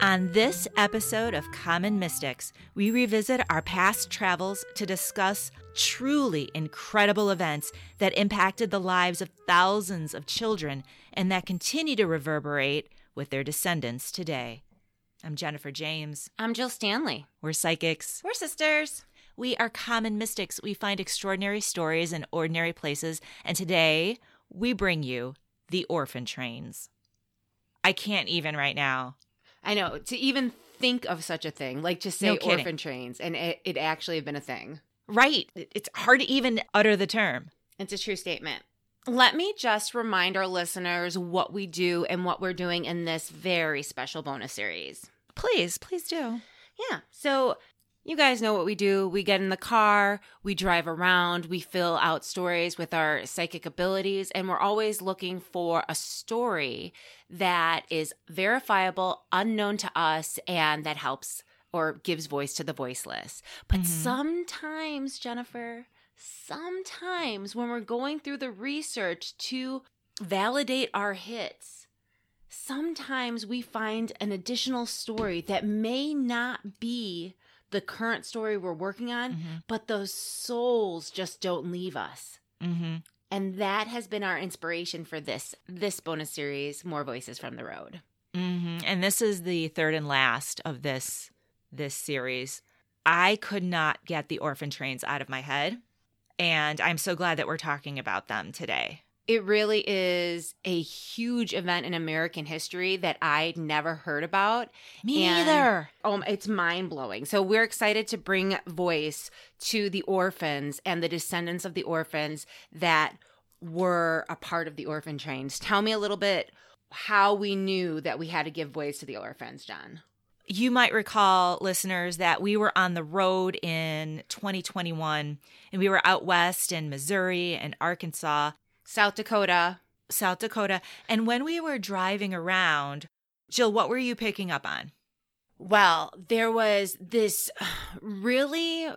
On this episode of Common Mystics, we revisit our past travels to discuss truly incredible events that impacted the lives of thousands of children and that continue to reverberate with their descendants today. I'm Jennifer James. I'm Jill Stanley. We're psychics. We're sisters. We are common mystics. We find extraordinary stories in ordinary places, and today we bring you the orphan trains. I can't even right now. I know to even think of such a thing, like to say No orphan trains, and it, it actually have been a thing. Right. It's hard to even utter the term. It's a true statement. Let me just remind our listeners what we do and what we're doing in this very special bonus series. Please, please do. Yeah. So you guys know what we do. We get in the car, we drive around, we fill out stories with our psychic abilities, and we're always looking for a story that is verifiable, unknown to us, and that helps or gives voice to the voiceless. But Mhm. sometimes, Jennifer, sometimes when we're going through the research to validate our hits, sometimes we find an additional story that may not be the current story we're working on, Mhm. but those souls just don't leave us. Mm-hmm. And that has been our inspiration for this this bonus series, More Voices from the Road. Mm-hmm. And this is the third and last of this this series. I could not get the orphan trains out of my head, and I'm so glad that we're talking about them today. It really is a huge event in American history that I'd never heard about. Me And- neither. Oh, it's mind blowing. So we're excited to bring voice to the orphans and the descendants of the orphans that were a part of the orphan trains. Tell me a little bit how we knew that we had to give voice to the orphans, John. You might recall, listeners, that we were on the road in 2021 and we were out west in Missouri and Arkansas, South Dakota. South Dakota. And when we were driving around, Jill, what were you picking up on? Well, there was this really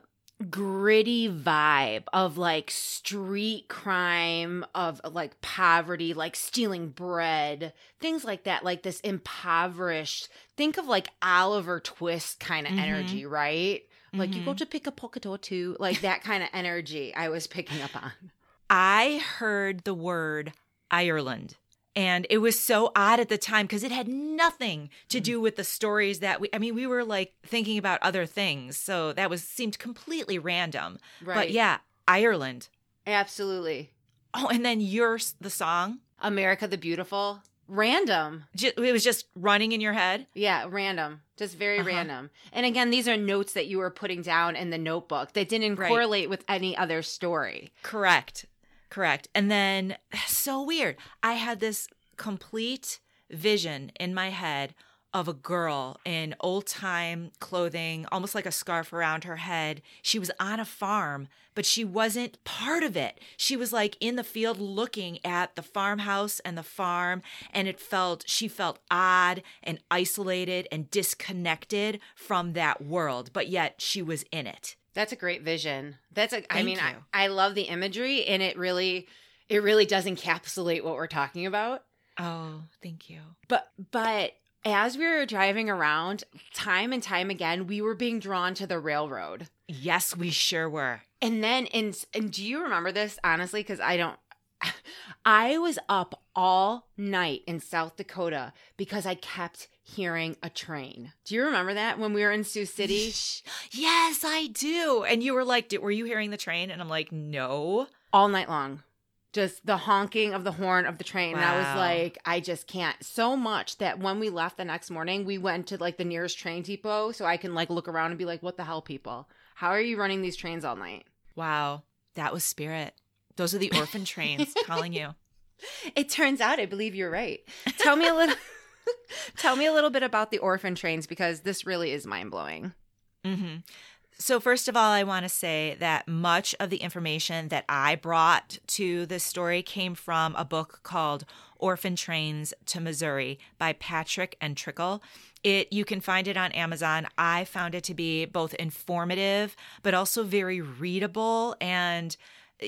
gritty vibe of like street crime, of like poverty, like stealing bread, things like that, like this impoverished. Think of like Oliver Twist kind of Mhm. energy, right? Like you go Mhm. to pick a pocket dot too, like that kind of energy I was picking up on. I heard the word Ireland. And it was so odd at the time because it had nothing to do with the stories that we, I mean, we were like thinking about other things. So that was, seemed completely random. Right. But yeah, Ireland. absolutely. Oh, and then your, the song, America the Beautiful. Random. it was just running in your head. Yeah, random. Just very Uh-huh. random. And again, these are notes that you were putting down in the notebook that didn't Right. correlate with any other story. Correct. Correct. And then, so weird. I had this complete vision in my head of a girl in old time clothing, almost like a scarf around her head. She was on a farm, but she wasn't part of it. She was like in the field looking at the farmhouse and the farm, and it felt, she felt odd and isolated and disconnected from that world, but yet she was in it. That's a great vision. That's a I Thank mean, I. I love the imagery and it really it really does encapsulate what we're talking about. Oh, thank you. But but as we were driving around, time and time again, we were being drawn to the railroad. Yes, we sure were. And then and and do you remember this honestly cuz I don't I was up all night in South Dakota because I kept hearing a train. Do you remember that when we were in Sioux City? Yes, I do. And you were like, were you hearing the train? And I'm like, no. all night long. Just the honking of the horn of the train. And I was like, I just can't. So much that when we left the next morning, we went to like the nearest train depot so I can like look around and be like, what the hell, people? How are you running these trains all night? Wow. That was spirit. Those are the orphan trains calling you. It turns out I believe you're right. Tell me a little tell me a little bit about the orphan trains because this really is mind blowing. hmm So, first of all, I want to say that much of the information that I brought to this story came from a book called Orphan Trains to Missouri by Patrick and Trickel. It you can find it on Amazon. I found it to be both informative but also very readable and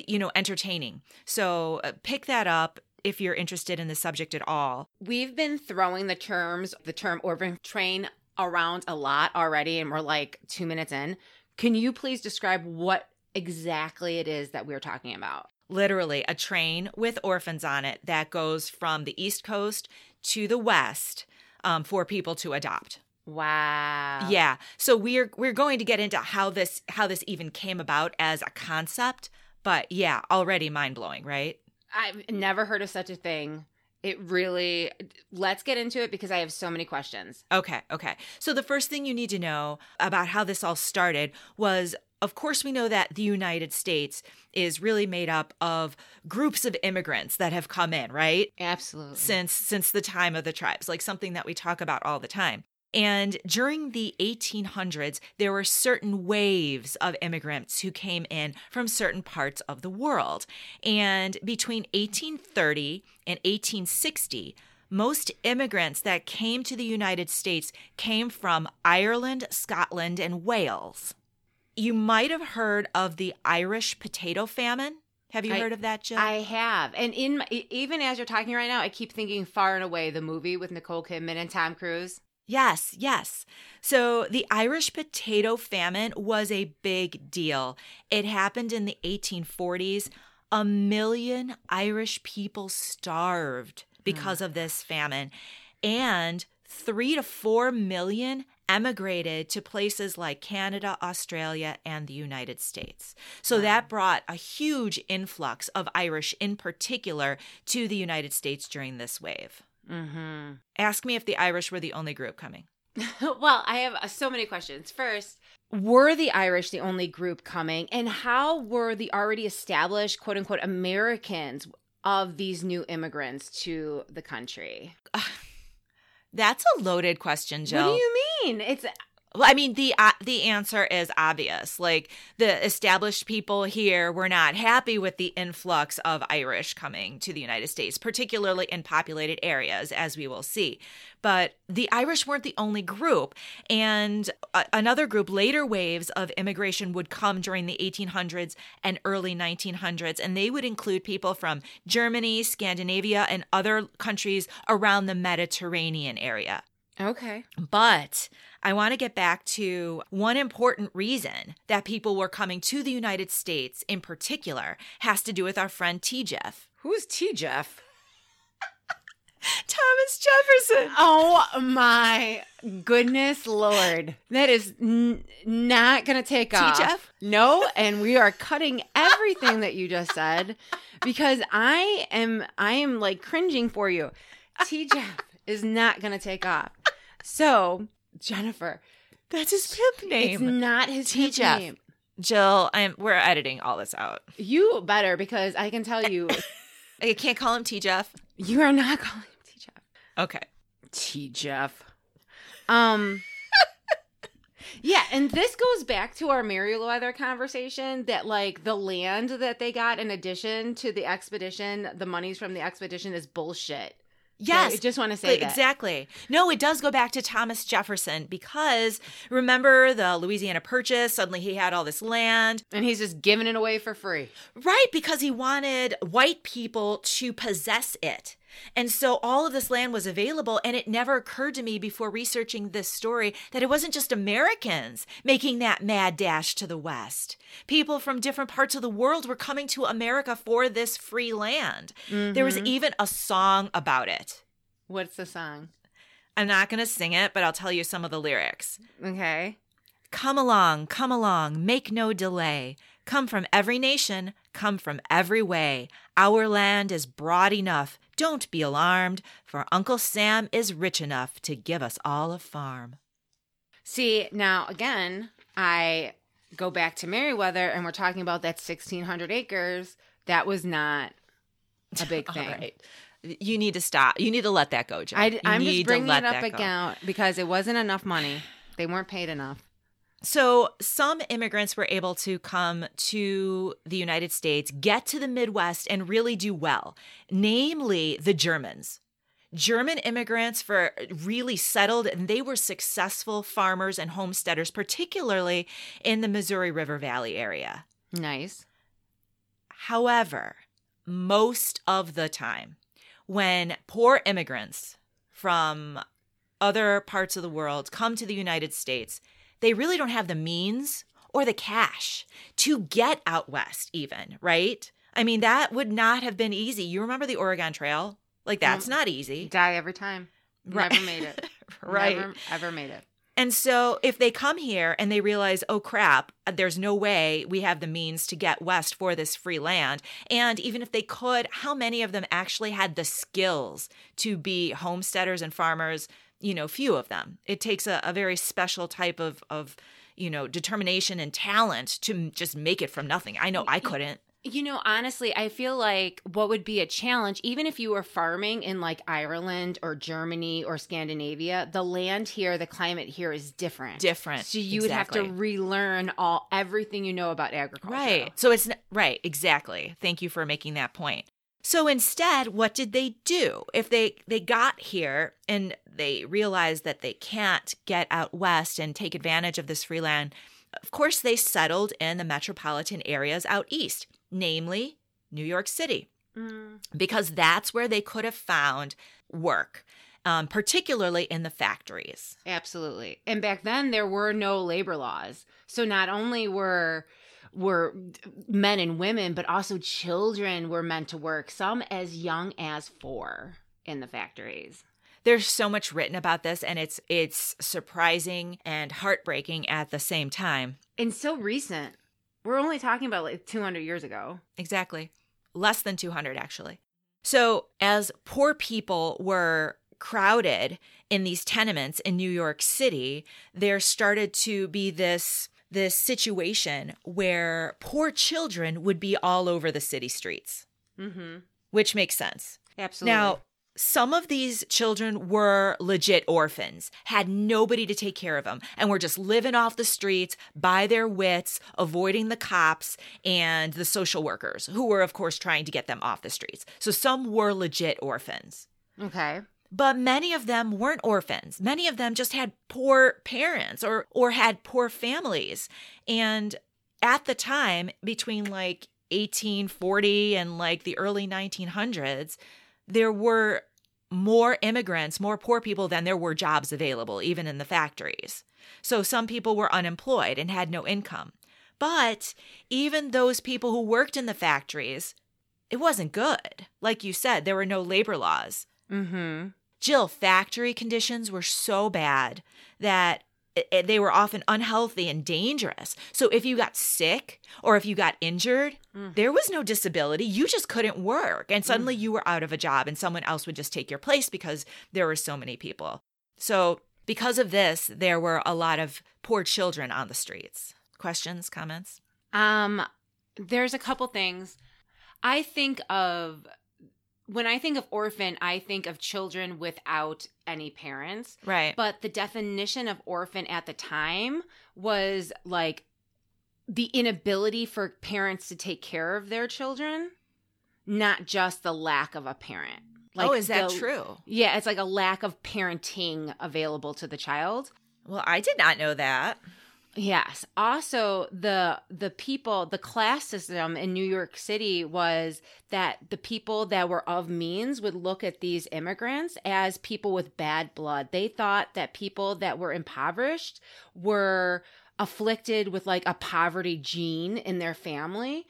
you know entertaining. So, uh, pick that up if you're interested in the subject at all. We've been throwing the terms, the term orphan train around a lot already and we're like two minutes in. Can you please describe what exactly it is that we're talking about? Literally, a train with orphans on it that goes from the East Coast to the West um, for people to adopt. Wow. Yeah. So we're we're going to get into how this how this even came about as a concept, but yeah, already mind blowing, right? I've never heard of such a thing. It really let's get into it because I have so many questions. Okay, okay. So the first thing you need to know about how this all started was of course we know that the United States is really made up of groups of immigrants that have come in, right? Absolutely. Since since the time of the tribes, like something that we talk about all the time. And during the 1800s, there were certain waves of immigrants who came in from certain parts of the world. And between 1830 and 1860, most immigrants that came to the United States came from Ireland, Scotland, and Wales. You might have heard of the Irish potato famine. Have you I- heard of that, Jill? I have. And in my, even as you're talking right now, I keep thinking Far and Away, the movie with Nicole Kidman and Tom Cruise. Yes, yes. So the Irish potato famine was a big deal. It happened in the 1840s. A million Irish people starved because hmm. of this famine, and three to four million emigrated to places like Canada, Australia, and the United States. So that brought a huge influx of Irish in particular to the United States during this wave. Mm-hmm. Ask me if the Irish were the only group coming. well, I have uh, so many questions. First, were the Irish the only group coming? And how were the already established, quote unquote, Americans of these new immigrants to the country? That's a loaded question, Jill. What do you mean? It's I mean, the uh, the answer is obvious. Like the established people here were not happy with the influx of Irish coming to the United States, particularly in populated areas, as we will see. But the Irish weren't the only group, and a- another group, later waves of immigration, would come during the 1800s and early 1900s, and they would include people from Germany, Scandinavia, and other countries around the Mediterranean area. Okay. But I want to get back to one important reason that people were coming to the United States in particular has to do with our friend T. Jeff. Who's T. Jeff? Thomas Jefferson. Oh my goodness, Lord. That is n- not going to take off. T Jeff? No, and we are cutting everything that you just said because I am I am like cringing for you. T Jeff is not going to take off. So, Jennifer, That's his pimp name. it's not his T. Jeff. name. Jill, I'm we're editing all this out. You better because I can tell you I can't call him T. Jeff. you are not calling him T Jeff. Okay. T Jeff. Um Yeah, and this goes back to our Meriwether conversation that like the land that they got in addition to the expedition, the monies from the expedition is bullshit. So Yes. I just want to say that. Exactly. No, it does go back to Thomas Jefferson because remember the Louisiana Purchase? Suddenly he had all this land. And he's just giving it away for free. Right, because he wanted white people to possess it. And so all of this land was available, and it never occurred to me before researching this story that it wasn't just Americans making that mad dash to the West. People from different parts of the world were coming to America for this free land. There was Mhm. even a song about it. What's the song? I'm not going to sing it, but I'll tell you some of the lyrics. Okay. Come along, come along, make no delay. Come from every nation, come from every way. Our land is broad enough, don't be alarmed, for Uncle Sam is rich enough to give us all a farm. See, now again, I go back to Meriwether and we're talking about that 1600 acres. That was not a big thing. right. You need to stop. You need to let that go, Jen. I, I'm need just to bringing let it up again because it wasn't enough money. They weren't paid enough. So, some immigrants were able to come to the United States, get to the Midwest, and really do well, namely the Germans. German immigrants were really settled and they were successful farmers and homesteaders, particularly in the Missouri River Valley area. Nice. However, most of the time, when poor immigrants from other parts of the world come to the United States, they really don't have the means or the cash to get out west, even, right? I mean, that would not have been easy. You remember the Oregon Trail? Like, mm-hmm. that's not easy. Die every time. Right. Never made it. Right. Never, ever made it. And so if they come here and they realize, oh crap, there's no way we have the means to get west for this free land. And even if they could, how many of them actually had the skills to be homesteaders and farmers? You know, few of them. It takes a, a very special type of, of, you know, determination and talent to just make it from nothing. I know I couldn't. You know, honestly, I feel like what would be a challenge, even if you were farming in like Ireland or Germany or Scandinavia, the land here, the climate here is different. Different. So you would have to relearn all everything you know about agriculture. Right. So it's right, exactly. Thank you for making that point. So instead, what did they do? If they they got here and they realized that they can't get out west and take advantage of this free land, of course they settled in the metropolitan areas out east, namely New York City, Mm, because that's where they could have found work, um, particularly in the factories. absolutely. And back then there were no labor laws. So not only were were men and women, but also children were meant to work, some as young as 4 in the factories. there's so much written about this and it's it's surprising and heartbreaking at the same time And so recent. We're only talking about like 200 years ago. exactly less than 200 actually so as poor people were crowded in these tenements in New York City there started to be this this situation where poor children would be all over the city streets Mm-hmm. which makes sense Absolutely. Now, some of these children were legit orphans, had nobody to take care of them, and were just living off the streets by their wits, avoiding the cops and the social workers, who were, of course, trying to get them off the streets. So some were legit orphans. okay. But many of them weren't orphans. Many of them just had poor parents or or had poor families. And at the time between like 1840 and like the early 1900s, there were more immigrants, more poor people than there were jobs available even in the factories. So some people were unemployed and had no income. But even those people who worked in the factories, it wasn't good. Like you said, there were no labor laws. Mm-hmm. Jill, factory conditions were so bad that i- i- they were often unhealthy and dangerous. So if you got sick or if you got injured, Mm. there was no disability. You just couldn't work. And suddenly you were out of a job and someone else would just take your place because there were so many people. So because of this, there were a lot of poor children on the streets. Questions, comments? Um, there's a couple things. I think of when I think of orphan, I think of children without any parents. Right. But the definition of orphan at the time was like the inability for parents to take care of their children, not just the lack of a parent. Oh, like oh, is that the- true? Yeah, it's like a lack of parenting available to the child. Well, I did not know that. Yes. Also, the the people, the class system in New York City was that the people that were of means would look at these immigrants as people with bad blood. They thought that people that were impoverished were afflicted with like a poverty gene in their family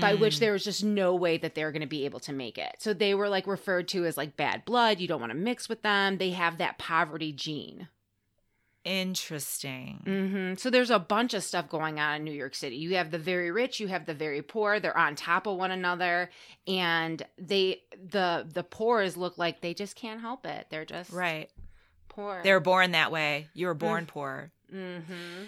by which Mm. there was just no way that they're going to be able to make it. So they were like referred to as like bad blood. You don't want to mix with them. They have that poverty gene. Interesting. hmm So there's a bunch of stuff going on in New York City. You have the very rich, you have the very poor. They're on top of one another, and they the the poors look like they just can't help it. They're just Right. poor. They were born that way. You were born poor. hmm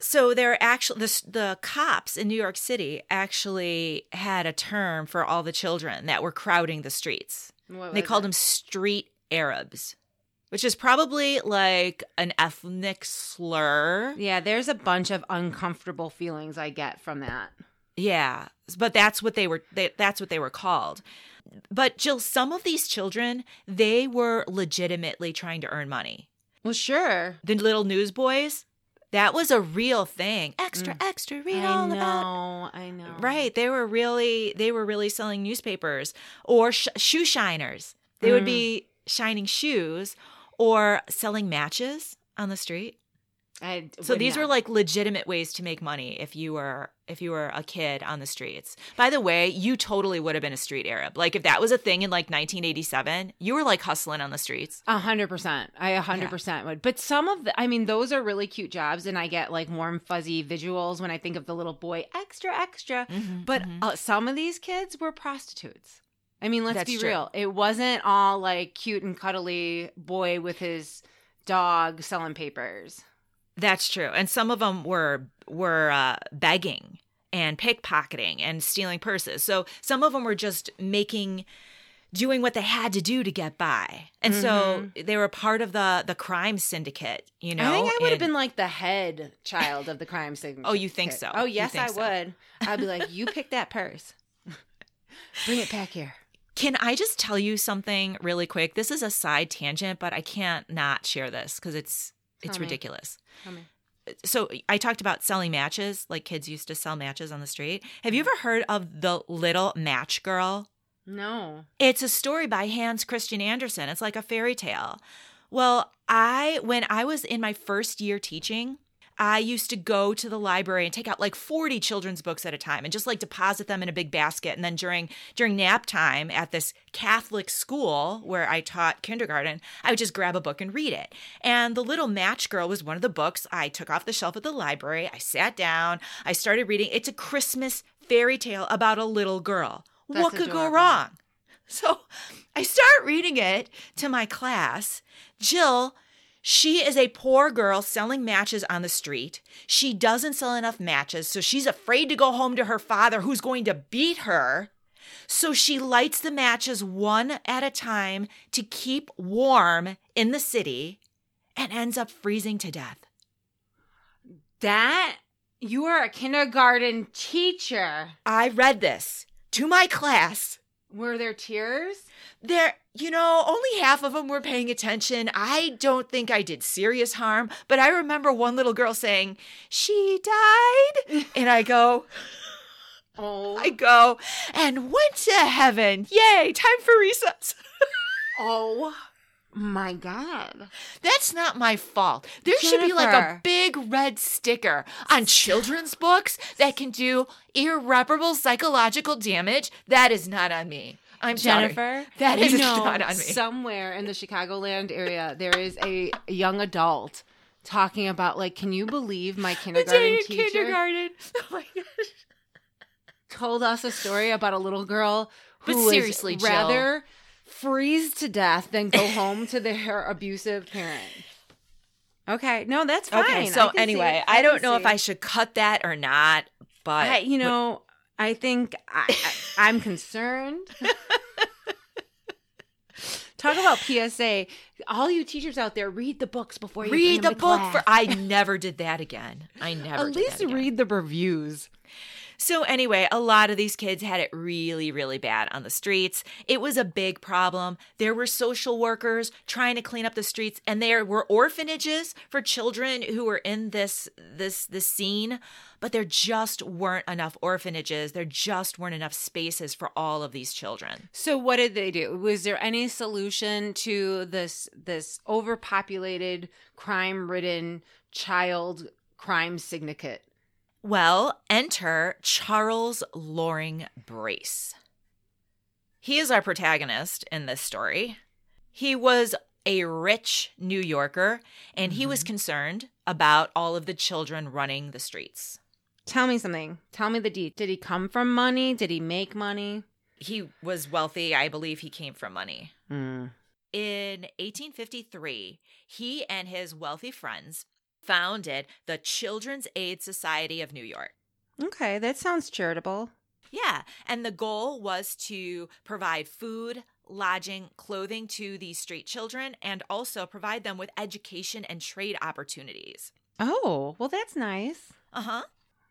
So there actually the the cops in New York City actually had a term for all the children that were crowding the streets. They called them street Arabs, which is probably like an ethnic slur. Yeah, there's a bunch of uncomfortable feelings I get from that. Yeah, but that's what they were. They, that's what they were called. But Jill, some of these children, they were legitimately trying to earn money. Well, sure. The little newsboys, that was a real thing. Extra, extra, read I all know. about. I know. Right, they were really, they were really selling newspapers or sh- shoe shiners. They would Mm. be shining shoes, or selling matches on the street. I So these were like legitimate ways to make money if you were if you were a kid on the streets. By the way, you totally would have been a street Arab. Like if that was a thing in like 1987, you were like hustling on the streets. A hundred percent. I a hundred percent would. But some of the, I mean, those are really cute jobs, and I get like warm, fuzzy visuals when I think of the little boy, extra, extra. Mm-hmm, But uh, some of these kids were prostitutes. I mean, let's That's be true. real. It wasn't all like cute and cuddly boy with his dog selling papers. That's true. And some of them were were uh, begging and pickpocketing and stealing purses. So some of them were just making doing what they had to do to get by. And so they were part of the the crime syndicate, you know. Mm-hmm. I think I would have been like the head child of the crime syndicate. Oh, you think so? Oh, yes, I so. would. I'd be like, you pick that purse. Bring it back here. Can I just tell you something really quick? This is a side tangent, but I can't not share this because it's it's Tell ridiculous. Tell me. So I talked about selling matches, like kids used to sell matches on the street. Have you mm-hmm. ever heard of the Little Match Girl? No. It's a story by Hans Christian Andersen. It's like a fairy tale. Well, I when I was in my first year teaching, I used to go to the library and take out like 40 children's books at a time and just like deposit them in a big basket and then during during nap time at this Catholic school where I taught kindergarten, I would just grab a book and read it. And The Little Match Girl was one of the books I took off the shelf at the library. I sat down, I started reading. It's a Christmas fairy tale about a little girl. That's what could go wrong? So I start reading it to my class. Jill, she is a poor girl selling matches on the street. She doesn't sell enough matches, so she's afraid to go home to her father, who's going to beat her. So she lights the matches one at a time to keep warm in the city and ends up freezing to death. That you are a kindergarten teacher. I read this to my class. Were there tears? There, you know, only half of them were paying attention. I don't think I did serious harm, but I remember one little girl saying, "She died." And I go, Oh, I go, and went to heaven. Yay, time for recess. oh my God! That's not my fault. There should be like a big red sticker on children's books that can do irreparable psychological damage. That is not on me. I'm. Jennifer, That you is know, not on me. Somewhere in the Chicagoland area, there is a young adult talking about like, can you believe my kindergarten teacher kindergarten. Oh my gosh. told us a story about a little girl who But was seriously, Jill. Freeze to death than go home to their abusive parent. Okay, no, that's fine. Okay, so see- anyway, I, don't can know if. I should cut that or not, but I, you know, I think I, I, I'm concerned. Talk about PSA. All you teachers out there, read the books before you read the book class. for I never did that again. I never At did least that again. read the reviews. So anyway, a lot of these kids had it really, really bad on the streets. It was a big problem. There were social workers trying to clean up the streets, and there were orphanages for children who were in this this this scene, but there just weren't enough orphanages. There just weren't enough spaces for all of these children. So what did they do? Was there any solution to this this overpopulated, crime-ridden child crime syndicate? Well, enter Charles Loring Brace. He is our protagonist in this story. He was a rich New Yorker and he was concerned about all of the children running the streets. Tell me something. Tell me the deed. Did he come from money? Did he make money? He was wealthy. I believe he came from money. Mm. In 1853, he and his wealthy friends founded the Children's Aid Society of New York. Okay, that sounds charitable. Yeah. And the goal was to provide food, lodging, clothing to these street children and also provide them with education and trade opportunities. Oh, well, that's nice. Uh huh.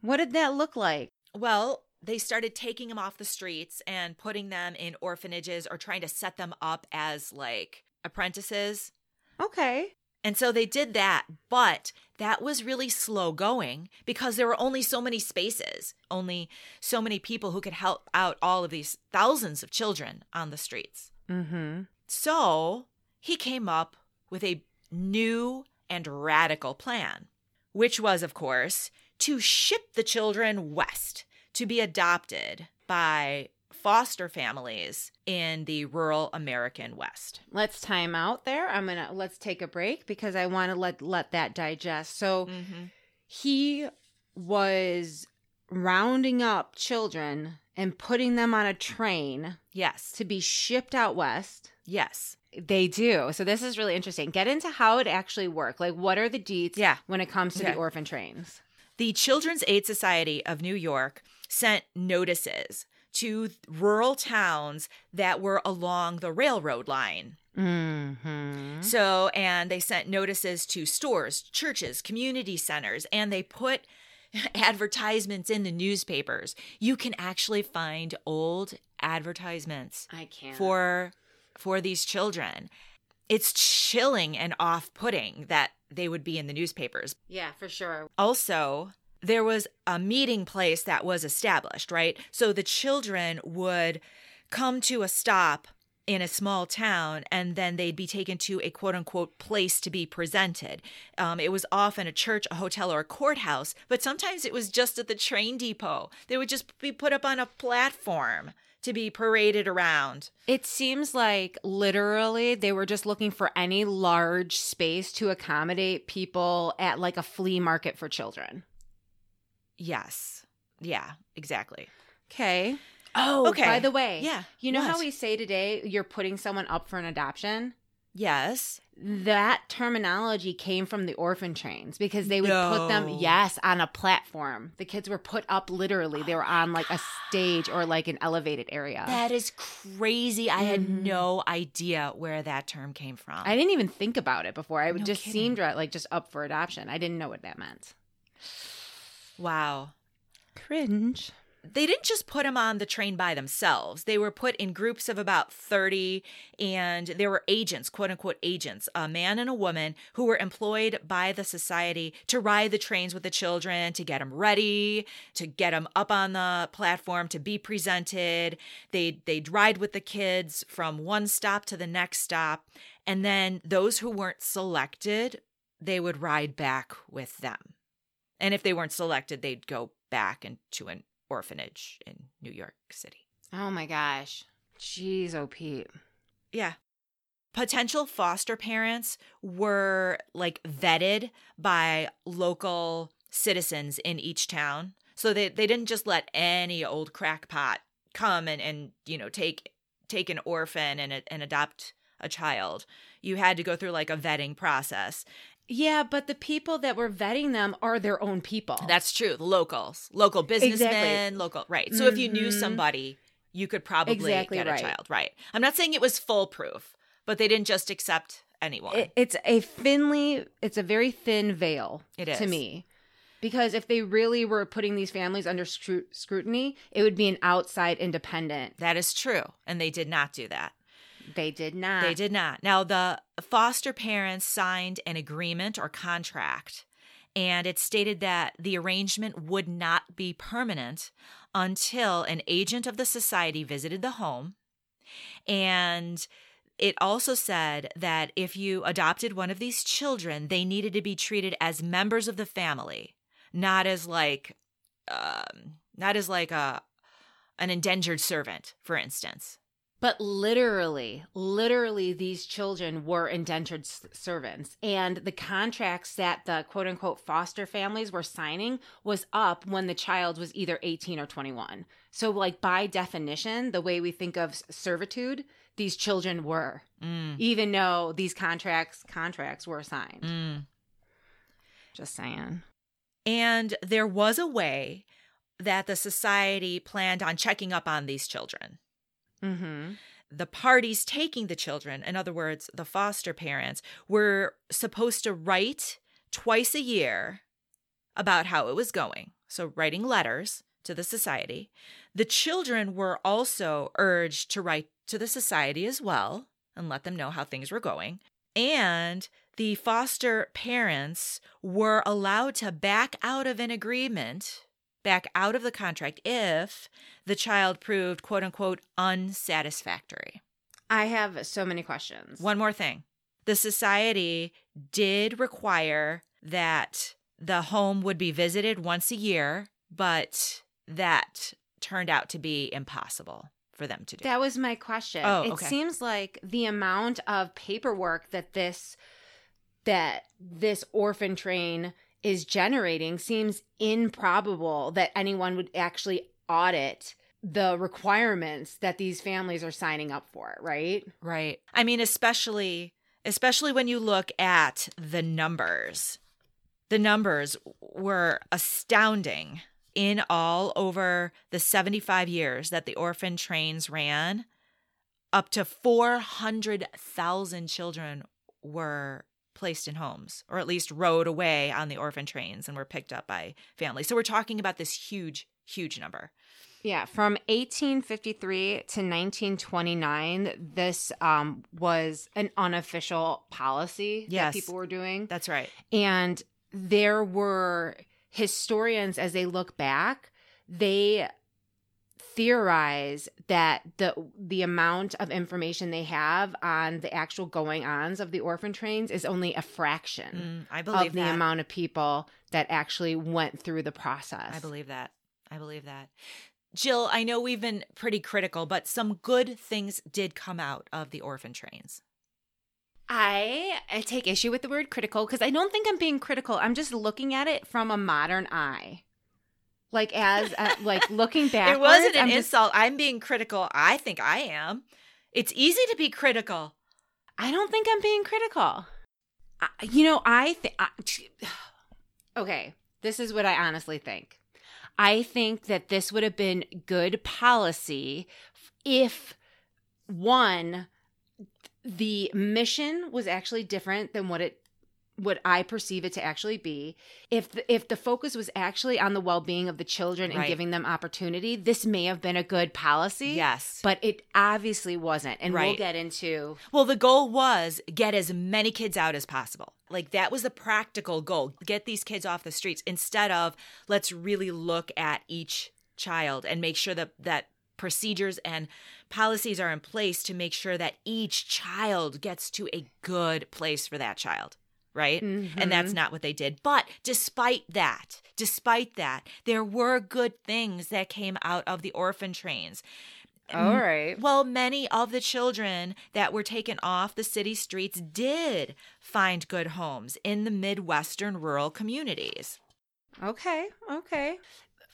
What did that look like? Well, they started taking them off the streets and putting them in orphanages or trying to set them up as like apprentices. Okay. And so they did that, but that was really slow going because there were only so many spaces, only so many people who could help out all of these thousands of children on the streets. Mm-hmm. So he came up with a new and radical plan, which was, of course, to ship the children west to be adopted by foster families in the rural American West. Let's time out there. I'm gonna let's take a break because I want to let let that digest. So Mm-hmm. he was rounding up children and putting them on a train Yes. to be shipped out west. Yes. They do. So this is really interesting. Get into how it actually worked. Like what are the deets Yeah. when it comes to Okay. the orphan trains? The Children's Aid Society of New York sent notices to rural towns that were along the railroad line. Mm-hmm. So, and they sent notices to stores, churches, community centers, and they put advertisements in the newspapers. You can actually find old advertisements I can't. for for these children. It's chilling and off-putting that they would be in the newspapers. yeah, for sure. Also, there was a meeting place that was established, right? So the children would come to a stop in a small town and then they'd be taken to a quote unquote place to be presented. Um, it was often a church, a hotel, or a courthouse, but sometimes it was just at the train depot. They would just be put up on a platform to be paraded around. It seems like literally they were just looking for any large space to accommodate people at like a flea market for children. Yes. Yeah, exactly. Okay. Oh, Okay. By the way, Yeah. You know how we say today you're putting someone up for an adoption? Yes. That terminology came from the orphan trains because they would put them, yes, on a platform. The kids were put up literally. They were on like a stage or like an elevated area. That is crazy. I had Mhm. no idea where that term came from. I didn't even think about it before. I would No just kidding. seemed like just up for adoption. I didn't know what that meant. Wow. Cringe. They didn't just put them on the train by themselves. They were put in groups of about 30, and there were agents, quote unquote agents, a man and a woman, who were employed by the society to ride the trains with the children, to get them ready, to get them up on the platform, to be presented. They'd, they'd ride with the kids from one stop to the next stop. And then those who weren't selected, they would ride back with them. And if they weren't selected, they'd go back into an orphanage in New York City. Oh my gosh. Jeez, oh Pete. Yeah. Potential foster parents were like vetted by local citizens in each town. So they, they didn't just let any old crackpot come and, and you know take take an orphan and and adopt a child. You had to go through like a vetting process. Yeah, but the people that were vetting them are their own people. That's true. The locals, local businessmen, local right. So if you knew Mhm. somebody, you could probably Exactly get right. a child. Right. I'm not saying it was foolproof, but they didn't just accept anyone. It- it's a thinly, it's a very thin veil It to me. Because if they really were putting these families under scru- scrutiny, it would be an outside independent. that is true, and they did not do that. They did not. They did not. Now the foster parents signed an agreement or contract and it stated that the arrangement would not be permanent until an agent of the society visited the home and it also said that if you adopted one of these children, they needed to be treated as members of the family, not as like, um, not as like a an indentured servant, for instance. But literally, literally, these children were indentured s- servants. And the contracts that the quote unquote foster families were signing was up when the child was either 18 or 21. So, like, by definition, the way we think of servitude, these children were, Mm, even though these contracts contracts were signed. mm. Just saying. And there was a way that the society planned on checking up on these children. Mm-hmm. The parties taking the children, in other words, the foster parents, were supposed to write twice a year about how it was going. So, writing letters to the society. The children were also urged to write to the society as well and let them know how things were going. And the foster parents were allowed to back out of an agreement, back out of the contract, if the child proved quote unquote unsatisfactory. I have so many questions. One more thing the society did require that the home would be visited once a year, but that turned out to be impossible for them to do. That was my question. Oh, it okay. seems like the amount of paperwork that this that this orphan train is generating seems improbable that anyone would actually audit the requirements that these families are signing up for, right? Right. I mean, especially especially when you look at the numbers. The numbers were astounding in all over the 75 years that the orphan trains ran. Up to 400,000 children were placed in homes or at least rode away on the orphan trains and were picked up by families. So we're talking about this huge huge number. Yeah, from 1853 to 1929, this um, was an unofficial policy Yes. that people were doing. That's right. And there were historians, as they look back, they theorize that the the amount of information they have on the actual going ons of the orphan trains is only a fraction Mm, I believe of the that. amount of people that actually went through the process. I believe that. I believe that. Jill, I know we've been pretty critical, but some good things did come out of the orphan trains. I, I take issue with the word critical because I don't think I'm being critical. I'm just looking at it from a modern eye. Like as uh, like looking back. it wasn't an insult. I'm being critical. I think I am. It's easy to be critical. I don't think I'm being critical. I, you know, I think. Okay, this is what I honestly think. I think that this would have been good policy if one the mission was actually different than what it what I perceive it to actually be. If the, if the focus was actually on the well-being of the children and Right. giving them opportunity, this may have been a good policy. Yes. But it obviously wasn't. And we'll get into Well, the goal was get as many kids out as possible. Like that was the practical goal. Get these kids off the streets instead of let's really look at each child and make sure that that procedures and policies are in place to make sure that each child gets to a good place for that child. Right? And that's mm-hmm. not what they did. But despite that, despite that, there were good things that came out of the orphan trains. All right. Well, many of the children that were taken off the city streets did find good homes in the Midwestern rural communities. Okay. Okay.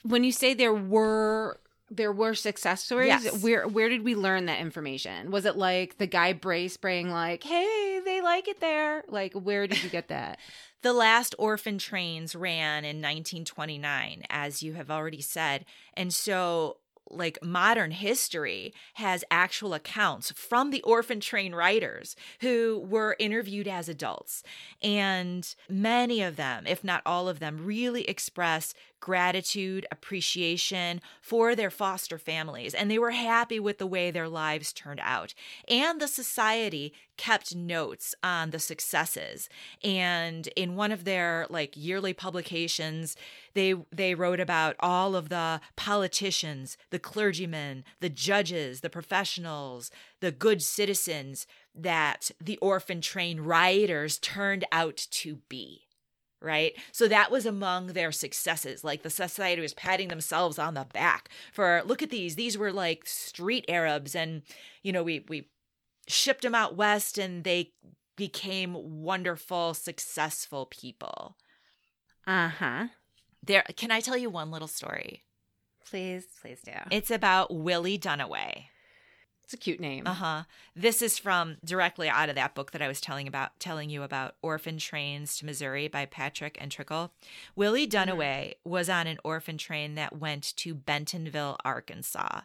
When you say there were there were success stories, Yes. where where did we learn that information? Was it like the guy Bray spraying like, "Hey, they like it there"? Like, where did you get that? The last orphan trains ran in 1929, as you have already said. And so, like, modern history has actual accounts from the orphan train writers who were interviewed as adults. And many of them, if not all of them, really express gratitude, appreciation for their foster families. And they were happy with the way their lives turned out. And the society kept notes on the successes. And in one of their like yearly publications, they they wrote about all of the politicians, the clergymen, the judges, the professionals, the good citizens that the orphan train riders turned out to be right? So that was among their successes. Like the society was patting themselves on the back for look at these. These were like street Arabs and you know, we we shipped them out west and they became wonderful, successful people. Uh-huh. There can I tell you one little story? Please, please do. It's about Willie Dunaway. It's a cute name. Uh-huh. This is from directly out of that book that I was telling about telling you about Orphan Trains to Missouri by Patrick and Trickel. Willie Dunaway was on an orphan train that went to Bentonville, Arkansas.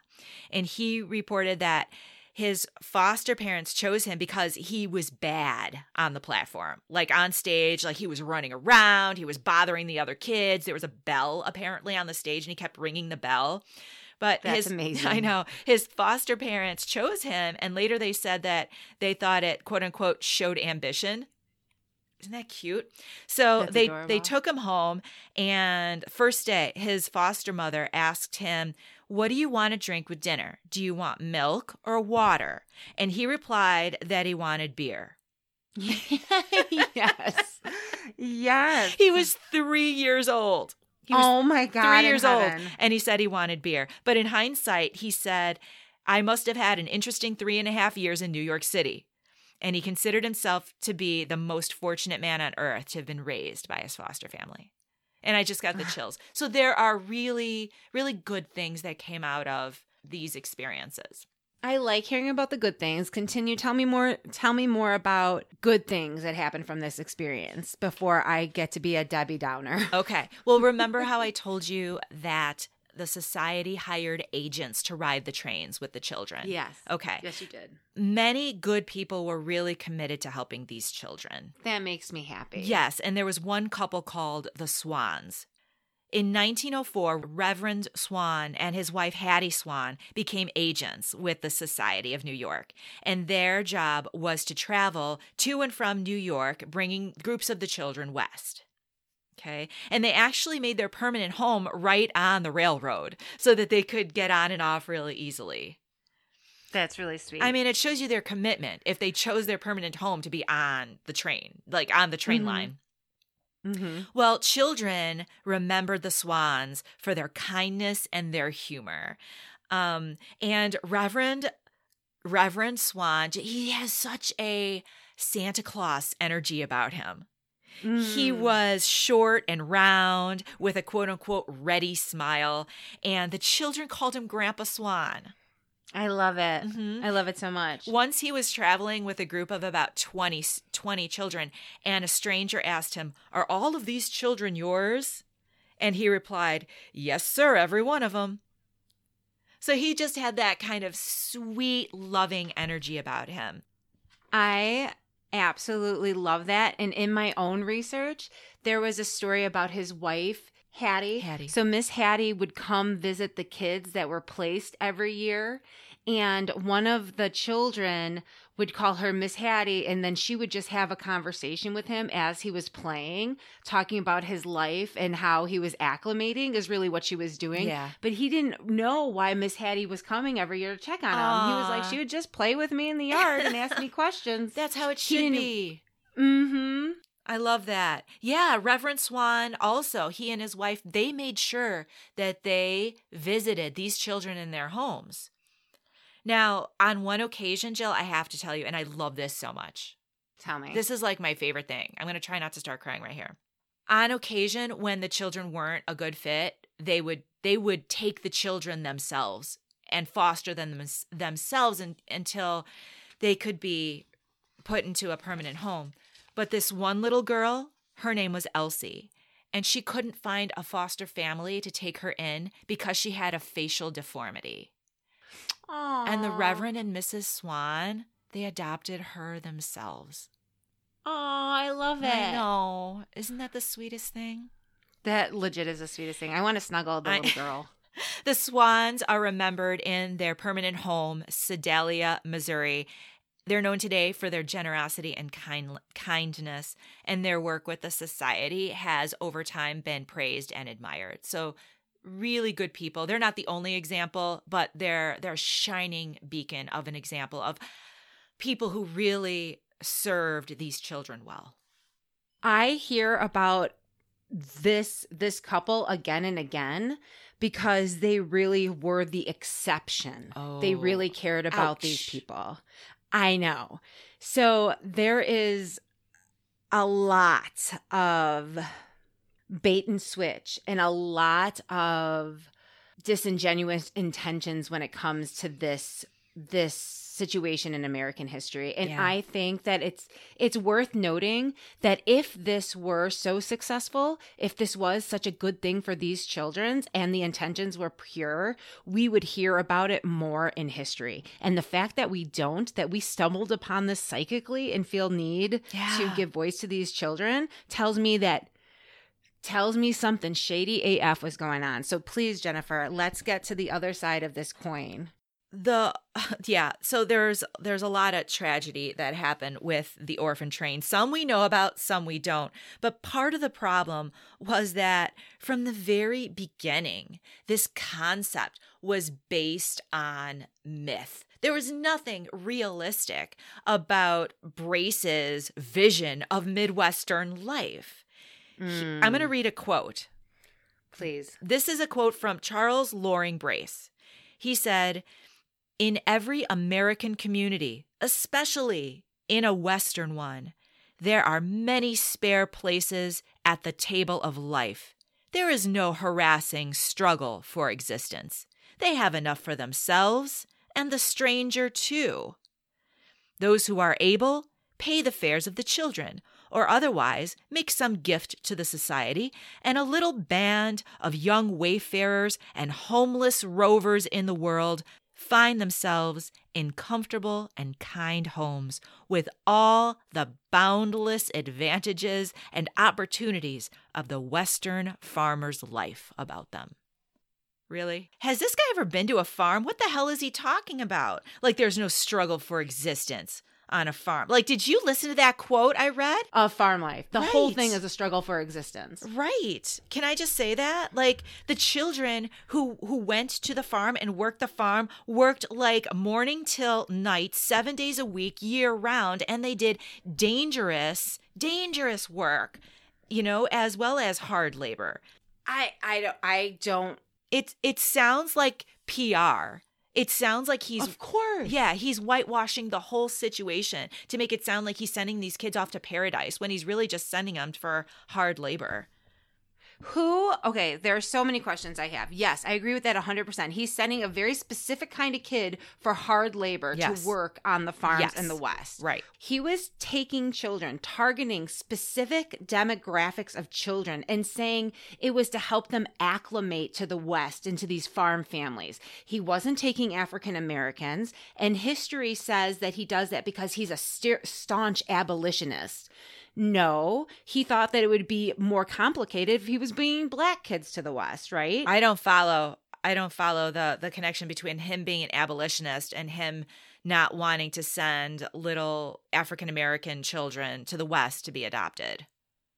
And he reported that his foster parents chose him because he was bad on the platform. Like on stage, like he was running around, he was bothering the other kids. There was a bell apparently on the stage and he kept ringing the bell. But That's his amazing. I know his foster parents chose him, and later they said that they thought it quote unquote showed ambition. Isn't that cute? So That's they adorable. they took him home, and first day his foster mother asked him, "What do you want to drink with dinner? Do you want milk or water?" And he replied that he wanted beer. yes. Yes. He was three years old. He was oh my God. three years old, and he said he wanted beer. But in hindsight, he said, I must have had an interesting three and a half years in New York City. And he considered himself to be the most fortunate man on earth to have been raised by his foster family. And I just got the chills. So there are really, really good things that came out of these experiences. I like hearing about the good things. Continue. Tell me more. Tell me more about good things that happened from this experience before I get to be a Debbie Downer. Okay. Well, remember how I told you that the society hired agents to ride the trains with the children? Yes. Okay. Yes, you did. Many good people were really committed to helping these children. That makes me happy. Yes, and there was one couple called the Swans. In 1904, Reverend Swan and his wife Hattie Swan became agents with the Society of New York, and their job was to travel to and from New York, bringing groups of the children west. Okay, and they actually made their permanent home right on the railroad so that they could get on and off really easily. That's really sweet. I mean, it shows you their commitment if they chose their permanent home to be on the train, like on the train Mhm. line. mm-hmm. Well, children remembered the Swans for their kindness and their humor. Um, and Reverend Reverend Swan, he has such a Santa Claus energy about him. He Mm. was short and round with a quote unquote ready smile, and the children called him Grandpa Swan. I love it. Mhm. I love it so much. Once he was traveling with a group of about 20, 20 children, and a stranger asked him, Are all of these children yours? And he replied, Yes, sir, every one of them. So he just had that kind of sweet, loving energy about him. I absolutely love that. And in my own research, there was a story about his wife, Hattie. Hattie. So Miss Hattie would come visit the kids that were placed every year. And one of the children would call her Miss Hattie, and then she would just have a conversation with him as he was playing, talking about his life and how he was acclimating, is really what she was doing. Yeah. But he didn't know why Miss Hattie was coming every year to check on him. He was like, she would just play with me in the yard and ask me questions. That's how it should be. Mm-hmm. I love that. Yeah, Reverend Swan also, he and his wife, they made sure that they visited these children in their homes. Now, on one occasion, Jill, I have to tell you, and I love this so much. Tell me. This is like my favorite thing. I'm going to try not to start crying right here. On occasion when the children weren't a good fit, they would they would take the children themselves and foster them thems- themselves un- until they could be put into a permanent home. But this one little girl, her name was Elsie, and she couldn't find a foster family to take her in because she had a facial deformity. And the Reverend and Mrs. Swan, they adopted her themselves. Oh, I love it. I know. Isn't that the sweetest thing? That legit is the sweetest thing. I want to snuggle the I- little girl. The Swans are remembered in their permanent home, Sedalia, Missouri. They're known today for their generosity and kind, kindness, and their work with the society has over time been praised and admired. So, really good people. They're not the only example, but they're they're a shining beacon of an example of people who really served these children well. I hear about this this couple again and again because they really were the exception. they Oh, really cared about these people. I know. So there is a lot of bait and switch and a lot of disingenuous intentions when it comes to this this situation in American history. And Yeah. I think that it's it's worth noting that if this were so successful, if this was such a good thing for these children and the intentions were pure, we would hear about it more in history. And the fact that we don't, that we stumbled upon this psychically and feel need to give voice to these children tells me that tells me something shady AF was going on. So please, Jennifer, let's get to the other side of this coin. the yeah so there's there's a lot of tragedy that happened with the orphan train some we know about some we don't but part of the problem was that from the very beginning this concept was based on myth there was nothing realistic about brace's vision of midwestern life He- i'm going to mm. read a quote Please. this is a quote from Charles Loring Brace. He said, In every American community, especially in a Western one, there are many spare places at the table of life. There is no harassing struggle for existence. They have enough for themselves and the stranger, too. Those who are able pay the fares of the children, or otherwise make some gift to the society, and a little band of young wayfarers and homeless rovers in the world find themselves in comfortable and kind homes with all the boundless advantages and opportunities of the Western farmer's life about them. Really? Has this guy ever been to a farm? What the hell is he talking about? Like, there's no struggle for existence on a farm. Like, did you listen to that quote I read? Of farm life. The whole thing is a struggle for existence. Right. Can I just say that? Like the children who who went to the farm and worked the farm worked like morning till night, 7 days a week, year round, and they did dangerous dangerous work, you know, as well as hard labor. I I don't I don't It it sounds like PR. It sounds like he's Of course. yeah, he's whitewashing the whole situation to make it sound like he's sending these kids off to paradise when he's really just sending them for hard labor. Who, okay, there are so many questions I have. Yes, I agree with that 100%. He's sending a very specific kind of kid for hard labor Yes. to work on the farms Yes. in the West. Right. He was taking children, targeting specific demographics of children, and saying it was to help them acclimate to the West and to these farm families. He wasn't taking African Americans, and history says that he does that because he's a sta- staunch abolitionist. No, he thought that it would be more complicated if he was bringing black kids to the West, right? I don't follow. I don't follow the the connection between him being an abolitionist and him not wanting to send little African American children to the West to be adopted,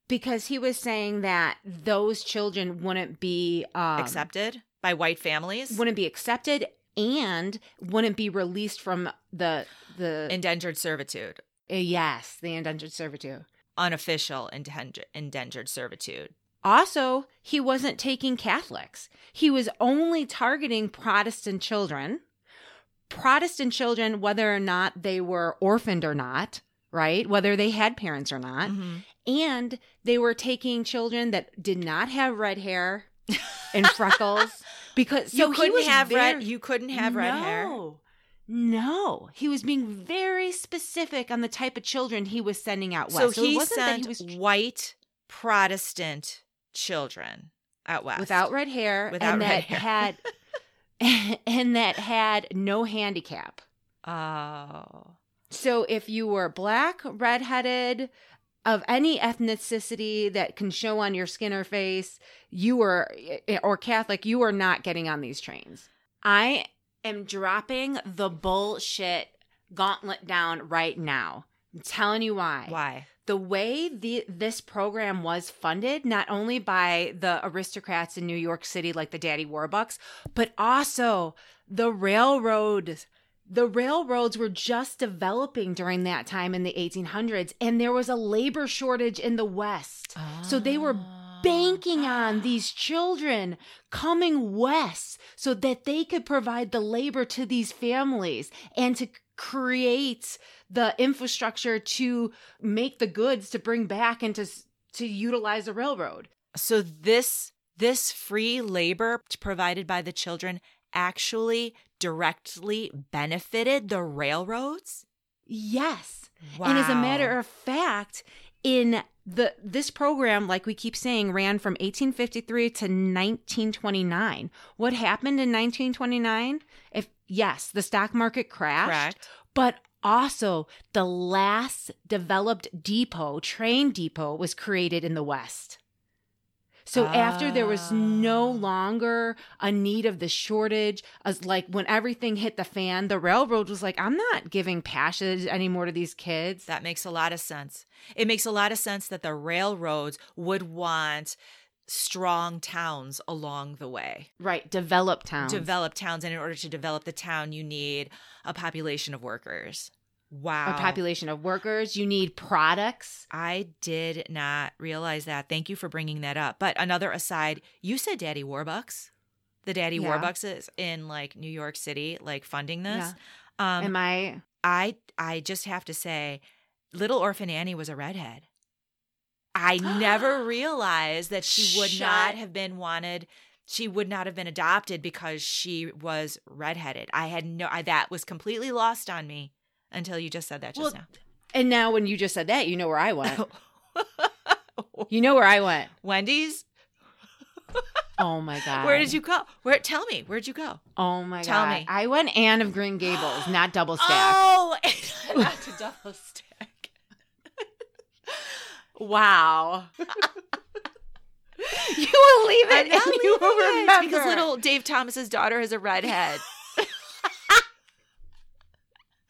because he was saying that those children wouldn't be um, accepted by white families, wouldn't be accepted and wouldn't be released from the the endangered servitude, uh, yes the indentured servitude unofficial endangered servitude. also he wasn't taking catholics he was only targeting protestant children protestant children whether or not they were orphaned or not right whether they had parents or not Mhm. and they were taking children that did not have red hair and freckles because so you he couldn't was have red. You couldn't have red hair. No. He was being very specific on the type of children he was sending out west. So it he wasn't that sent he was white Protestant children out west without red hair Without and red that hair. had and that had no handicap. Oh, So if you were black, redheaded, of any ethnicity that can show on your skin or face, you were eh, or Catholic, you are not getting on these trains. I am dropping the bullshit gauntlet down right now. I'm telling you why. why? The way the this program was funded, not only by the aristocrats in New York City like the Daddy Warbucks, but also the railroads. The railroads were just developing during that time in the 1800s, and there was a labor shortage in the West. So they were banking on these children coming west so that they could provide the labor to these families and to create the infrastructure to make the goods to bring back and to to utilize the railroad. So this this free labor provided by the children actually directly benefited the railroads? Yes. And as a matter of fact, in the this program, like we keep saying, ran from 1853 to 1929. What happened in 1929? If yes, the stock market crashed, Correct. but also the last developed depot, train depot, was created in the West. So after there was no Ah. longer a need of the shortage, as like when everything hit the fan, the railroad was like, I'm not giving passage anymore to these kids. That makes a lot of sense. It makes a lot of sense that the railroads would want strong towns along the way. right, developed towns. Develop towns, and in order to develop the town, you need a population of workers. Wow. a population of workers. You need products. I did not realize that. Thank you for bringing that up. But another aside, you said Daddy Warbucks. The Daddy Yeah. Warbucks is in like New York City, like funding this. Yeah. Um, Am I? I I just have to say, Little Orphan Annie was a redhead. I never realized that she would not have been wanted. She would not have been adopted because she was redheaded. I had no. I, that was completely lost on me until you just said that just Well, And now, when you just said that, you know where I went. you know where I went. Wendy's. Oh my god. Where did you go? Where? Tell me. Where'd you go? Oh my Tell god. Tell me. I went Anne of Green Gables, not double stack. Oh, not to double stack. Wow. you will leave it and you will remember. because little Dave Thomas's daughter has a redhead.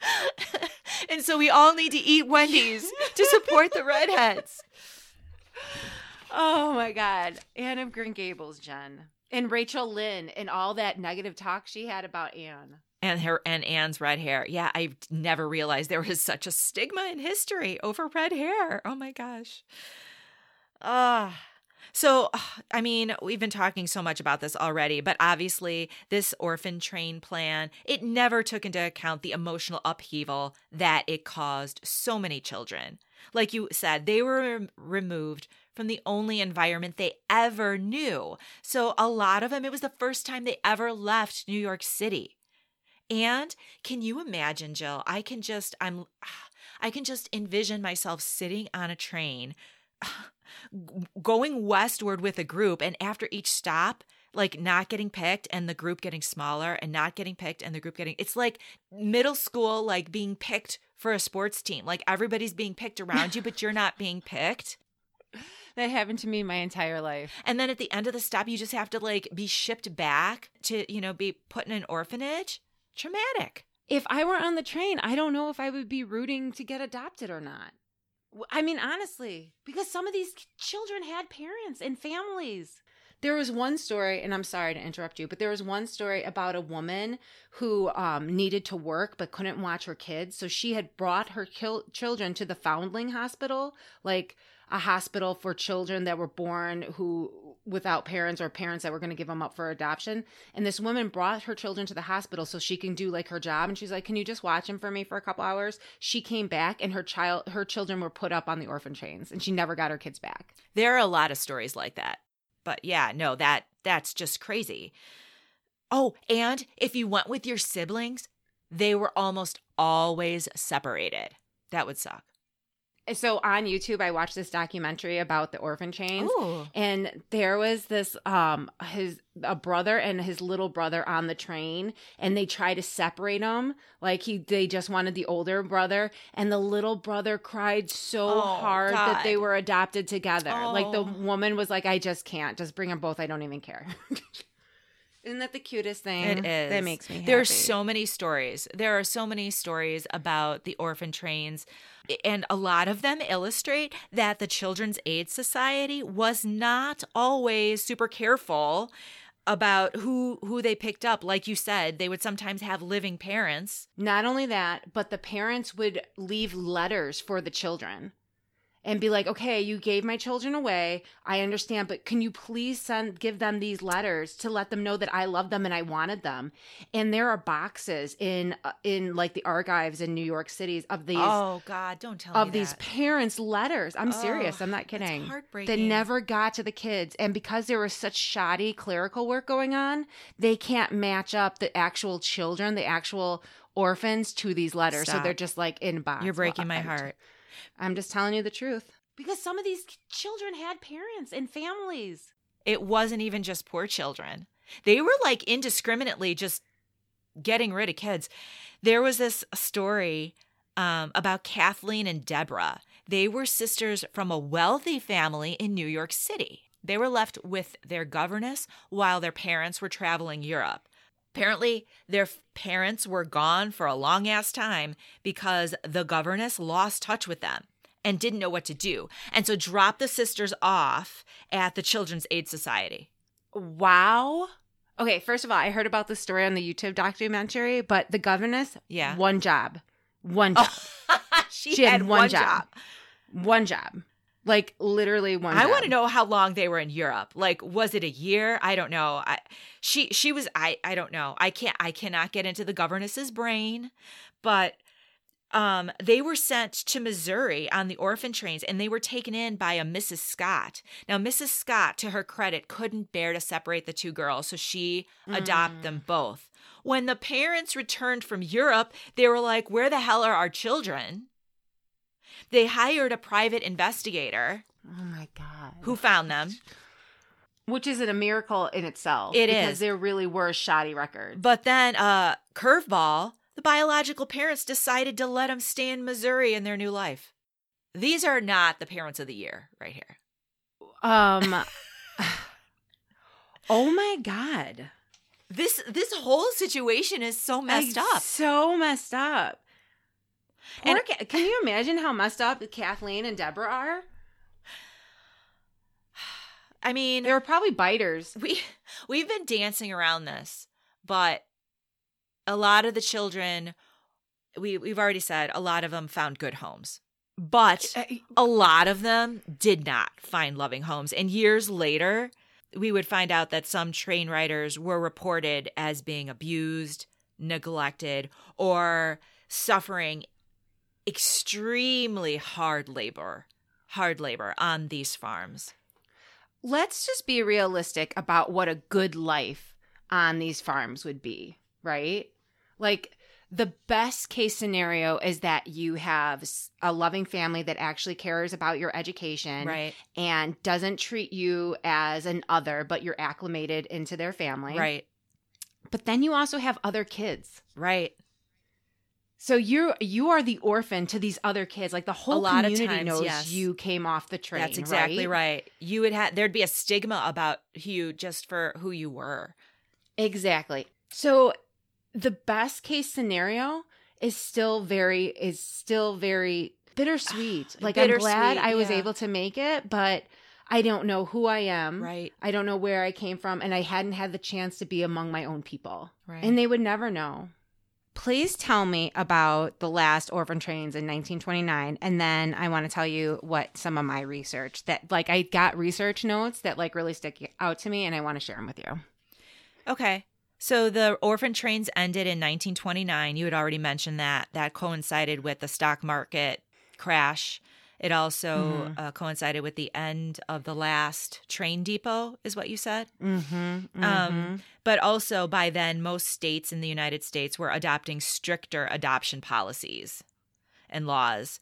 and so we all need to eat Wendy's to support the redheads. Oh my God. Anne of Green Gables, Jen. And Rachel Lynde and all that negative talk she had about Anne. And her and Anne's red hair. Yeah, I never realized there was such a stigma in history over red hair. Oh my gosh. Ah. So, I mean, we've been talking so much about this already, but obviously, this orphan train plan, it never took into account the emotional upheaval that it caused so many children. Like you said, they were removed from the only environment they ever knew. So, a lot of them, it was the first time they ever left New York City. And can you imagine, Jill? I can just I'm I can just envision myself sitting on a train going westward with a group and after each stop like not getting picked and the group getting smaller and not getting picked and the group getting it's like middle school like being picked for a sports team like everybody's being picked around you but you're not being picked That happened to me my entire life. and then at the end of the stop you just have to like be shipped back to you know be put in an orphanage traumatic If I were on the train, I don't know if I would be rooting to get adopted or not. I mean, honestly, because some of these children had parents and families. There was one story, and I'm sorry to interrupt you, but there was one story about a woman who um, needed to work but couldn't watch her kids. So she had brought her kil- children to the foundling hospital, like a hospital for children that were born who without parents or parents that were going to give them up for adoption. And this woman brought her children to the hospital so she can do like her job. And she's like, "Can you just watch them for me for a couple hours?" She came back, and her child, her children were put up on the orphan trains, and she never got her kids back. There are a lot of stories like that. But yeah, no, that that's just crazy. Oh, and if you went with your siblings, they were almost always separated. That would suck. So on YouTube, I watched this documentary about the orphan chains. Ooh. and there was this um his a brother and his little brother on the train and they tried to separate them like he they just wanted the older brother and the little brother cried so Oh, hard that they were adopted together like the Oh. woman was like i just can't just bring them both i don't even care isn't that the cutest thing It is. that makes me happy. There are so many stories. There are so many stories about the orphan trains. And a lot of them illustrate that the Children's Aid Society was not always super careful about who who they picked up like you said they would sometimes have living parents Not only that, but the parents would leave letters for the children and be like, "Okay, you gave my children away. I understand, but can you please send give them these letters to let them know that I love them and I wanted them?" And there are boxes in uh, in like the archives in New York City of these oh god don't tell of these parents' letters. I'm serious. Oh, I'm not kidding. That never got to the kids. And because there was such shoddy clerical work going on, they can't match up the actual children, the actual orphans to these letters. So they're just like in box. you're breaking my I'm- heart I'm just telling you the truth. Because some of these children had parents and families. it wasn't even just poor children. They were like indiscriminately just getting rid of kids. There was this story um, about Kathleen and Deborah. They were sisters from a wealthy family in New York City. They were left with their governess while their parents were traveling Europe. Apparently, their parents were gone for a long ass time because the governess lost touch with them and didn't know what to do. And so dropped the sisters off at the Children's Aid Society. Wow. Okay, first of all, I heard about this story on the YouTube documentary, but the governess, Yeah. one job. One job. she, She had had, one one, job. job. One job. Like literally one I want to know how long they were in Europe. Like, was it a year? I don't know. I, she she was. I I don't know. I can't. I cannot get into the governess's brain, but um, they were sent to Missouri on the orphan trains, and they were taken in by a Mrs. Scott. Now, Mrs. Scott, to her credit, couldn't bear to separate the two girls, so she adopted them both. When the parents returned from Europe, they were like, "Where the hell are our children?" They hired a private investigator Oh my god. who found them. Which is a miracle in itself. It because is. there really were shoddy records. But then, uh, curveball, the biological parents decided to let them stay in Missouri in their new life. These are not the parents of the year right here. Um Oh my god. This this whole situation is so messed Like, up. So messed up. And- Poor Ca- can you imagine how messed up Kathleen and Deborah are? I mean, They were probably biters. we we've been dancing around this, but a lot of the children we we've already said a lot of them found good homes. But a lot of them did not find loving homes. And years later, we would find out that some train riders were reported as being abused, neglected, or suffering extremely hard labor, hard labor on these farms. Let's just be realistic about what a good life on these farms would be, right? Like the best case scenario is that you have a loving family that actually cares about your education Right. and doesn't treat you as an other, but you're acclimated into their family. Right. But then you also have other kids. Right. So you you are the orphan to these other kids. Like the whole lot of community times, knows yes. you came off the train. That's exactly right. right. You would have there'd be a stigma about you just for who you were. Exactly. So the best case scenario is still very is still very bittersweet. Like I'm glad I was yeah. able to make it, but I don't know who I am. Right. I don't know where I came from and I hadn't had the chance to be among my own people. Right. And they would never know. Please tell me about the last orphan trains in 1929 and then I want to tell you what some of my research that like I got research notes that like really stick out to me and I want to share them with you. Okay. So the orphan trains ended in 1929. You had already mentioned that. That coincided with the stock market crash. It also Mhm. uh, coincided with the end of the last train depot, is what you said. Mhm. Um, but also by then, most states in the United States were adopting stricter adoption policies and laws.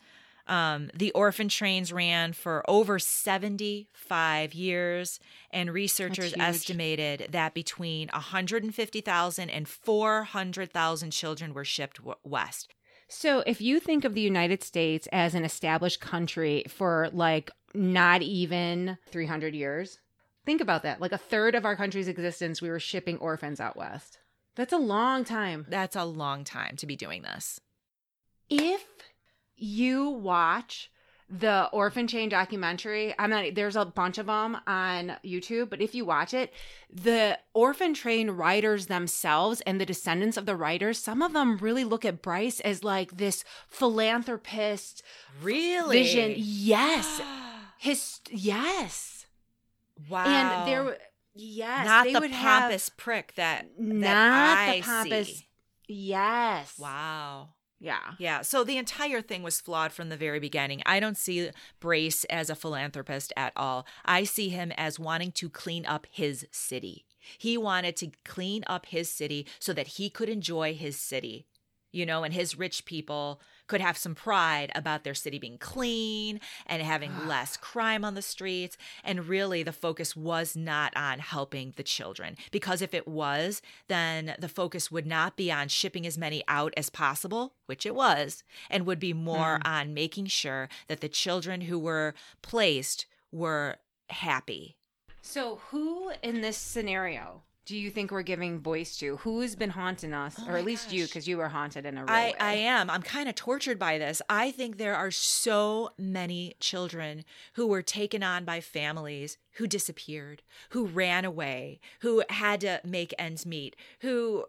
Um, the orphan trains ran for over 75 years, and researchers estimated that between 150,000 and 400,000 children were shipped w- west. So, if you think of the United States as an established country for like not even 300 years, think about that. Like a third of our country's existence, we were shipping orphans out west. That's a long time. That's a long time to be doing this. If you watch the orphan chain documentary, I'm not, there's a bunch of them on YouTube, but if you watch it, the orphan train riders themselves and the descendants of the riders, some of them really look at Brace as like this philanthropist Really? vision. Yes. His, yes. wow. And there, yes. not they the would have- pompous prick that, that not I the pompous. see. Yes. Wow. Yeah. Yeah. So the entire thing was flawed from the very beginning. I don't see Brace as a philanthropist at all. I see him as wanting to clean up his city. He wanted to clean up his city so that he could enjoy his city, you know, and his rich people could have some pride about their city being clean and having ah. less crime on the streets. And really, the focus was not on helping the children. Because if it was, then the focus would not be on shipping as many out as possible, which it was, and would be more hmm. on making sure that the children who were placed were happy. So, who in this scenario do you think we're giving voice to? Who's been haunting us, Oh or at least you, because you were haunted in a real I, way? I am. I'm kind of tortured by this. I think there are so many children who were taken on by families who disappeared, who ran away, who had to make ends meet, who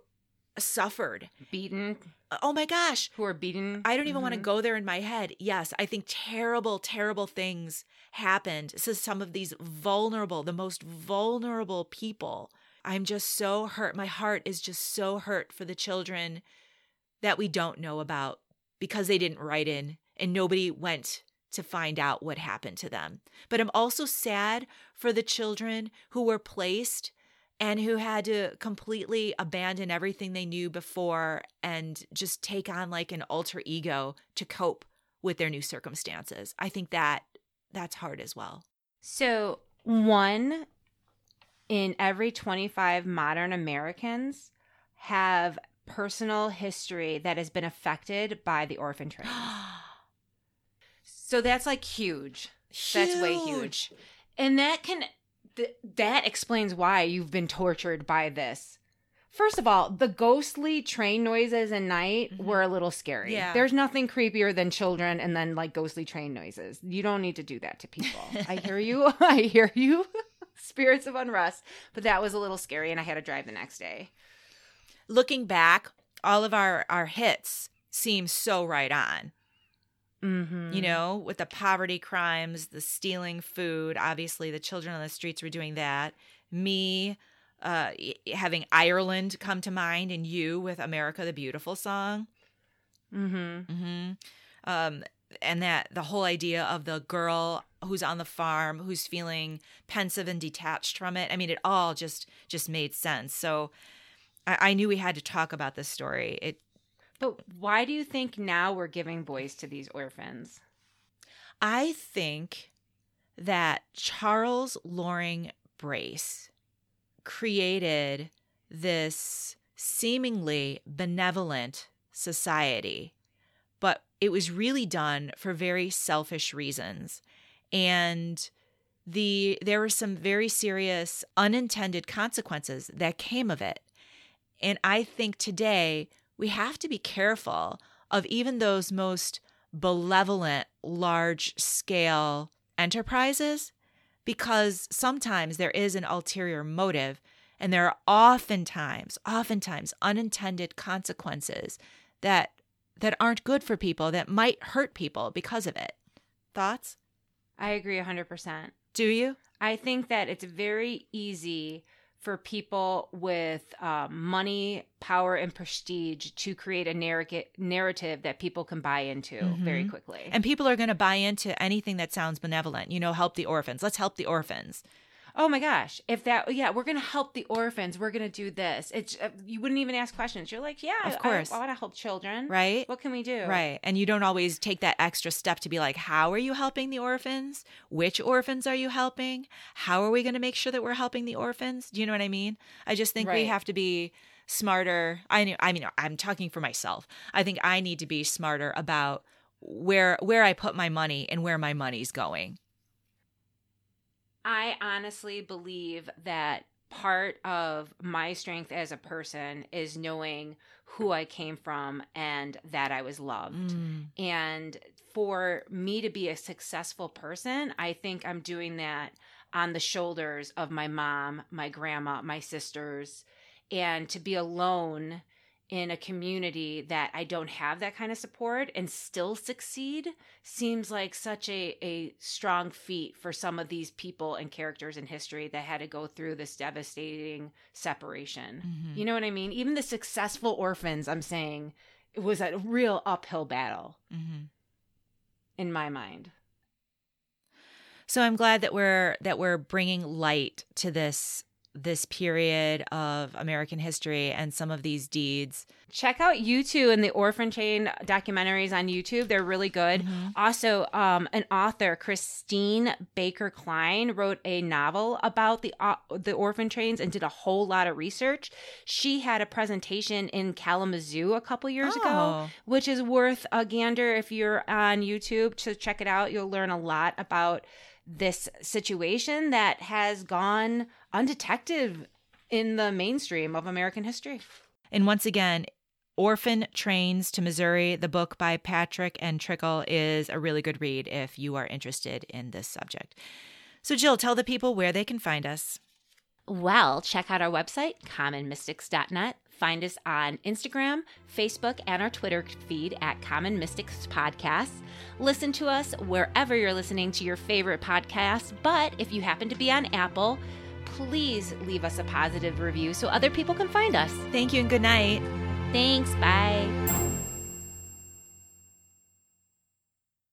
suffered. beaten. Uh, oh my gosh. Who are beaten? I don't even want to mm-hmm. go there in my head. Yes, I think terrible, terrible things happened to some of these vulnerable, the most vulnerable people. I'm just so hurt. My heart is just so hurt for the children that we don't know about because they didn't write in and nobody went to find out what happened to them. But I'm also sad for the children who were placed and who had to completely abandon everything they knew before and just take on like an alter ego to cope with their new circumstances. I think that that's hard as well. So, one in every 25 modern Americans have personal history that has been affected by the orphan train. So that's like huge. That's way huge. And that can th- that explains why you've been tortured by this. First of all, the ghostly train noises at night Mhm. were a little scary. Yeah. There's nothing creepier than children and then like ghostly train noises. You don't need to do that to people. I hear you. I hear you. Spirits of unrest. But that was a little scary and I had to drive the next day. Looking back, all of our our hits seem so right on. Mm-hmm. you know, with the poverty crimes, the stealing food. Obviously, the children on the streets were doing that. Me uh, having Ireland come to mind, and you with America the Beautiful song. Mm-hmm. Mm-hmm. Um, and that the whole idea of the girl who's on the farm who's feeling pensive and detached from it. I mean, it all just just made sense. So I, I knew we had to talk about this story. It But why do you think now we're giving voice to these orphans? I think that Charles Loring Brace created this seemingly benevolent society, it was really done for very selfish reasons. And the there were some very serious unintended consequences that came of it. And I think today we have to be careful of even those most benevolent, large scale enterprises because sometimes there is an ulterior motive and there are oftentimes oftentimes unintended consequences that that aren't good for people that might hurt people because of it thoughts I agree 100%. do you I think that it's very easy for people with um, money, power, and prestige to create a narrative narrative that people can buy into very Mhm. quickly. and people are going to buy into anything that sounds benevolent you know help the orphans let's help the orphans oh my gosh, if that, yeah, we're gonna help the orphans. We're gonna do this. It's uh, you wouldn't even ask questions. You're like, yeah, Of course. I, want to help children. right What can we do? Right. And you don't always take that extra step to be like, how are you helping the orphans? Which orphans are you helping? How are we going to make sure that we're helping the orphans? Do you know what I mean? I just think we have to be smarter. I knew, I mean, I'm talking for myself. I think I need to be smarter about where where I put my money and where my money's going. I honestly believe that part of my strength as a person is knowing who I came from and that I was loved. Mm. And for me to be a successful person, I think I'm doing that on the shoulders of my mom, my grandma, my sisters, and to be alone in a community that I don't have that kind of support and still succeed seems like such a, a strong feat for some of these people and characters in history that had to go through this devastating separation. Mhm. You know what I mean? Even the successful orphans, I'm saying, it was a real uphill battle Mhm. in my mind. So I'm glad that we're that we're bringing light to this this period of American history and some of these deeds. Check out you two and the Orphan Chain documentaries on YouTube. They're really good. Mhm. Also, um, an author, Christine Baker Kline, wrote a novel about the uh, the orphan trains and did a whole lot of research. She had a presentation in Kalamazoo a couple years ago, Oh. which is worth a gander if you're on YouTube to check it out. You'll learn a lot about this situation that has gone undetected in the mainstream of American history. And once again, Orphan Trains to Missouri, the book by Patrick and Trickel, is a really good read if you are interested in this subject. So, Jill, tell the people where they can find us. Well, check out our website, commonmystics.net. Find us on Instagram, Facebook, and our Twitter feed at Common Mystics Podcast. Listen to us wherever you're listening to your favorite podcast. But if you happen to be on Apple, please leave us a positive review so other people can find us. Thank you and good night. Thanks. Bye.